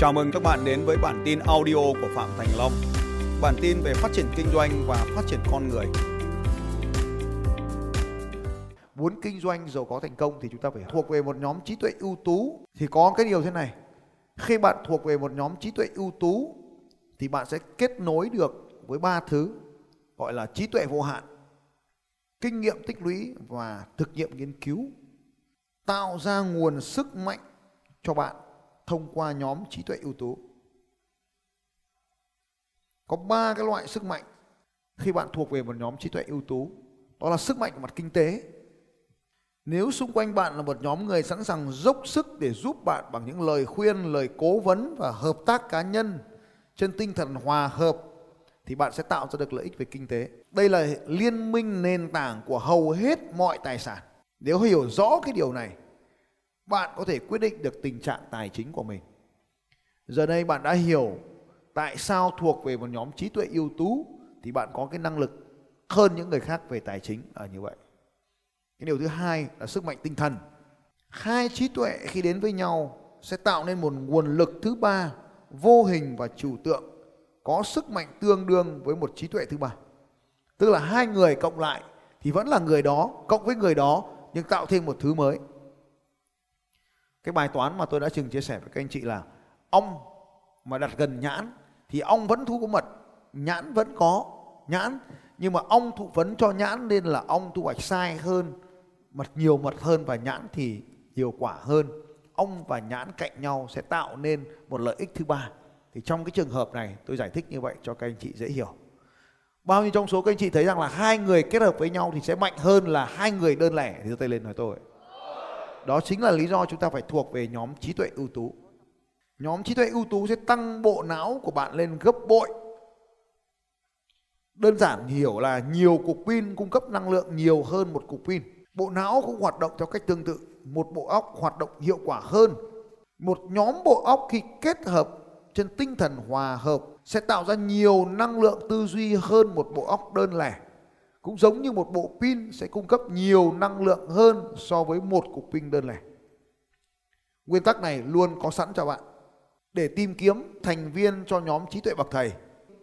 Chào mừng các bạn đến với bản tin audio của Phạm Thành Long. Bản tin về phát triển kinh doanh và phát triển con người. Muốn kinh doanh giàu có thành công thì chúng ta phải thuộc về một nhóm trí tuệ ưu tú. Thì có cái điều thế này. Khi bạn thuộc về một nhóm trí tuệ ưu tú thì bạn sẽ kết nối được với ba thứ gọi là trí tuệ vô hạn, kinh nghiệm tích lũy và thực nghiệm nghiên cứu tạo ra nguồn sức mạnh cho bạn thông qua nhóm trí tuệ ưu tú. Có ba cái loại sức mạnh khi bạn thuộc về một nhóm trí tuệ ưu tú. Đó là sức mạnh của mặt kinh tế. Nếu xung quanh bạn là một nhóm người sẵn sàng dốc sức để giúp bạn bằng những lời khuyên, lời cố vấn và hợp tác cá nhân trên tinh thần hòa hợp thì bạn sẽ tạo ra được lợi ích về kinh tế. Đây là liên minh nền tảng của hầu hết mọi tài sản. Nếu hiểu rõ cái điều này bạn có thể quyết định được tình trạng tài chính của mình. Giờ đây bạn đã hiểu tại sao thuộc về một nhóm trí tuệ ưu tú thì bạn có cái năng lực hơn những người khác về tài chính ở như vậy. Cái điều thứ hai là sức mạnh tinh thần. Hai trí tuệ khi đến với nhau sẽ tạo nên một nguồn lực thứ ba, vô hình và trừu tượng, có sức mạnh tương đương với một trí tuệ thứ ba. Tức là hai người cộng lại thì vẫn là người đó cộng với người đó nhưng tạo thêm một thứ mới cái bài toán mà tôi đã từng chia sẻ với các anh chị là ong mà đặt gần nhãn thì ong vẫn thu có mật, nhãn vẫn có nhãn. Nhưng mà ong thụ phấn cho nhãn nên là ong thu hoạch sai hơn, mật nhiều mật hơn và nhãn thì nhiều quả hơn. Ong và nhãn cạnh nhau sẽ tạo nên một lợi ích thứ ba. Thì trong cái trường hợp này, tôi giải thích như vậy cho các anh chị dễ hiểu. Bao nhiêu trong số các anh chị thấy rằng là hai người kết hợp với nhau thì sẽ mạnh hơn là hai người đơn lẻ? Thì tôi tay lên nói tôi đó chính là lý do chúng ta phải thuộc về nhóm trí tuệ ưu tú. Nhóm trí tuệ ưu tú sẽ tăng bộ não của bạn lên gấp bội. Đơn giản hiểu là nhiều cục pin cung cấp năng lượng nhiều hơn một cục pin. Bộ não cũng hoạt động theo cách tương tự. Một bộ óc hoạt động hiệu quả hơn. Một nhóm bộ óc khi kết hợp trên tinh thần hòa hợp sẽ tạo ra nhiều năng lượng tư duy hơn một bộ óc đơn lẻ cũng giống như một bộ pin sẽ cung cấp nhiều năng lượng hơn so với một cục pin đơn lẻ. Nguyên tắc này luôn có sẵn cho bạn. Để tìm kiếm thành viên cho nhóm trí tuệ bậc thầy,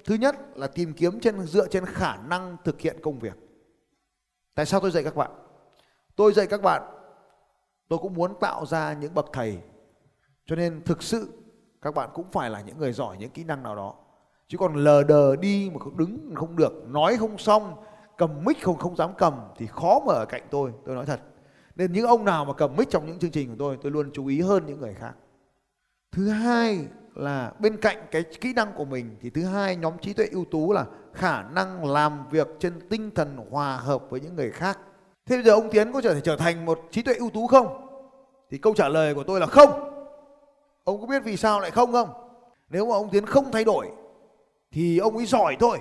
thứ nhất là tìm kiếm trên dựa trên khả năng thực hiện công việc. Tại sao tôi dạy các bạn? Tôi dạy các bạn, tôi cũng muốn tạo ra những bậc thầy. Cho nên thực sự các bạn cũng phải là những người giỏi những kỹ năng nào đó. Chứ còn lờ đờ đi mà không đứng không được, nói không xong cầm mic không không dám cầm thì khó mà ở cạnh tôi tôi nói thật. Nên những ông nào mà cầm mic trong những chương trình của tôi tôi luôn chú ý hơn những người khác. Thứ hai là bên cạnh cái kỹ năng của mình thì thứ hai, nhóm trí tuệ ưu tú là khả năng làm việc trên tinh thần hòa hợp với những người khác. Thế bây giờ ông tiến có thể trở thành một trí tuệ ưu tú không? Thì câu trả lời của tôi là không. Ông có biết vì sao lại không không? Nếu mà ông tiến không thay đổi thì ông ấy giỏi thôi.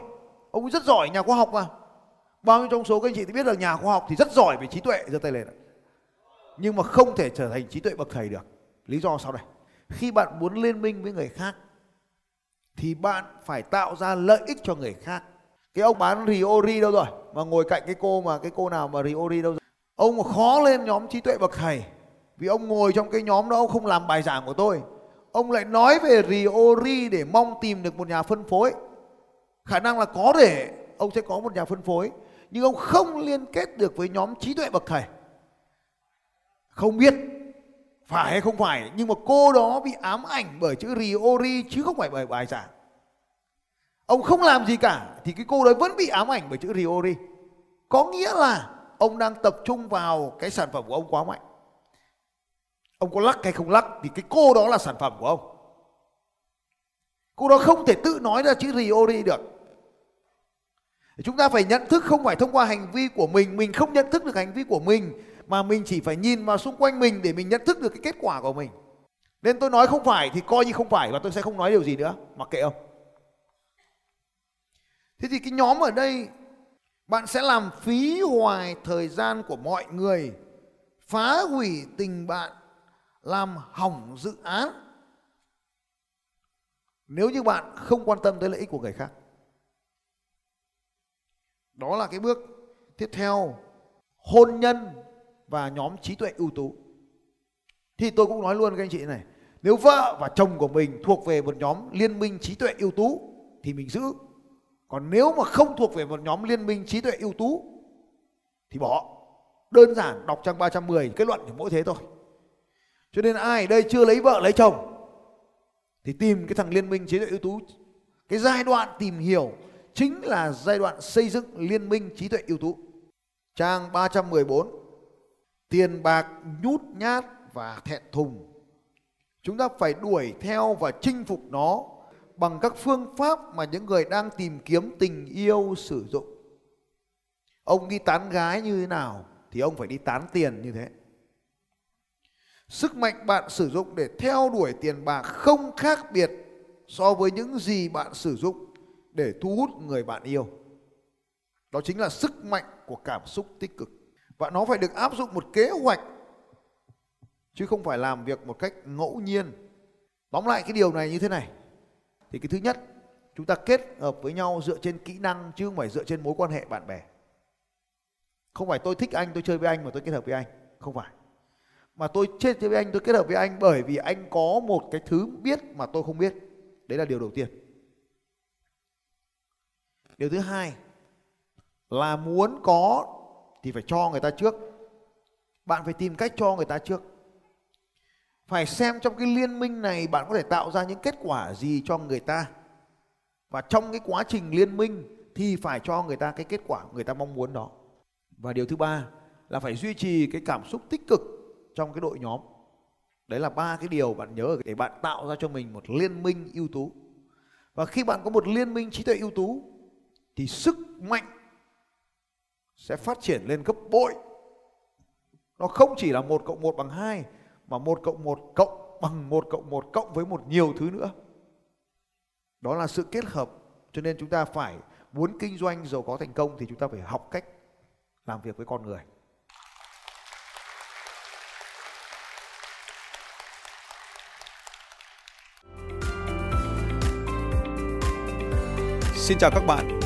Ông ấy rất giỏi, nhà khoa học mà bao nhiêu trong số các anh chị thì biết là nhà khoa học thì rất giỏi về trí tuệ, giơ tay lên nhưng mà không thể trở thành trí tuệ bậc thầy được. Lý do sau đây. Khi bạn muốn liên minh với người khác, thì bạn phải tạo ra lợi ích cho người khác. Cái ông bán riori đâu rồi? Mà ngồi cạnh cái cô mà, cái cô nào mà riori đâu rồi? Ông khó lên nhóm trí tuệ bậc thầy. Vì ông ngồi trong cái nhóm đó, ông không làm bài giảng của tôi. Ông lại nói về riori để mong tìm được một nhà phân phối. Khả năng là có thể ông sẽ có một nhà phân phối nhưng ông không liên kết được với nhóm trí tuệ bậc thầy. Không biết phải hay không phải, nhưng mà cô đó bị ám ảnh bởi chữ riori chứ không phải bởi bài giảng. Ông không làm gì cả, thì cái cô đấy vẫn bị ám ảnh bởi chữ riori. Có nghĩa là ông đang tập trung vào cái sản phẩm của ông quá mạnh. Ông có lắc hay không lắc thì cái cô đó là sản phẩm của ông. Cô đó không thể tự nói ra chữ riori được chúng ta phải nhận thức không phải thông qua hành vi của mình mình không nhận thức được hành vi của mình, mà mình chỉ phải nhìn vào xung quanh mình để mình nhận thức được cái kết quả của mình. Nên tôi nói không phải thì coi như không phải và tôi sẽ không nói điều gì nữa. Mặc kệ ông thế thì cái nhóm ở đây, bạn sẽ làm phí hoài thời gian của mọi người, phá hủy tình bạn, làm hỏng dự án. Nếu như bạn không quan tâm tới lợi ích của người khác đó là cái bước tiếp theo, hôn nhân và nhóm trí tuệ ưu tú. Thì tôi cũng nói luôn các anh chị này, nếu vợ và chồng của mình thuộc về một nhóm liên minh trí tuệ ưu tú thì mình giữ. Còn nếu mà không thuộc về một nhóm liên minh trí tuệ ưu tú thì bỏ. Đơn giản, đọc trang 310 kết luận thì mỗi thế thôi. Cho nên ai ở đây chưa lấy vợ, lấy chồng thì tìm cái thằng liên minh trí tuệ ưu tú, cái giai đoạn tìm hiểu chính là giai đoạn xây dựng liên minh trí tuệ ưu tú. Trang 314 tiền bạc nhút nhát và thẹn thùng. Chúng ta phải đuổi theo và chinh phục nó bằng các phương pháp mà những người đang tìm kiếm tình yêu sử dụng. Ông đi tán gái như thế nào thì ông phải đi tán tiền như thế. Sức mạnh bạn sử dụng để theo đuổi tiền bạc không khác biệt so với những gì bạn sử dụng để thu hút người bạn yêu. Đó chính là sức mạnh của cảm xúc tích cực. Và nó phải được áp dụng một kế hoạch, chứ không phải làm việc một cách ngẫu nhiên. Tóm lại cái điều này như thế này. Thì cái thứ nhất, chúng ta kết hợp với nhau dựa trên kỹ năng, chứ không phải dựa trên mối quan hệ bạn bè. Không phải tôi thích anh, tôi chơi với anh mà tôi kết hợp với anh. Không phải. Mà tôi chơi với anh, tôi kết hợp với anh bởi vì anh có một cái thứ biết mà tôi không biết. Đấy là điều đầu tiên điều thứ hai là muốn có thì phải cho người ta trước. Bạn phải tìm cách cho người ta trước. Phải xem trong cái liên minh này bạn có thể tạo ra những kết quả gì cho người ta. Và trong cái quá trình liên minh thì phải cho người ta cái kết quả người ta mong muốn đó. Và điều thứ ba là phải duy trì cái cảm xúc tích cực trong cái đội nhóm. Đấy là ba cái điều bạn nhớ để bạn tạo ra cho mình một liên minh ưu tú. Và khi bạn có một liên minh trí tuệ ưu tú thì sức mạnh sẽ phát triển lên gấp bội. Nó không chỉ là một cộng một bằng hai, mà một cộng một cộng bằng một cộng một cộng với một nhiều thứ nữa. Đó là sự kết hợp, cho nên chúng ta phải muốn kinh doanh giàu có thành công thì chúng ta phải học cách làm việc với con người. Xin chào các bạn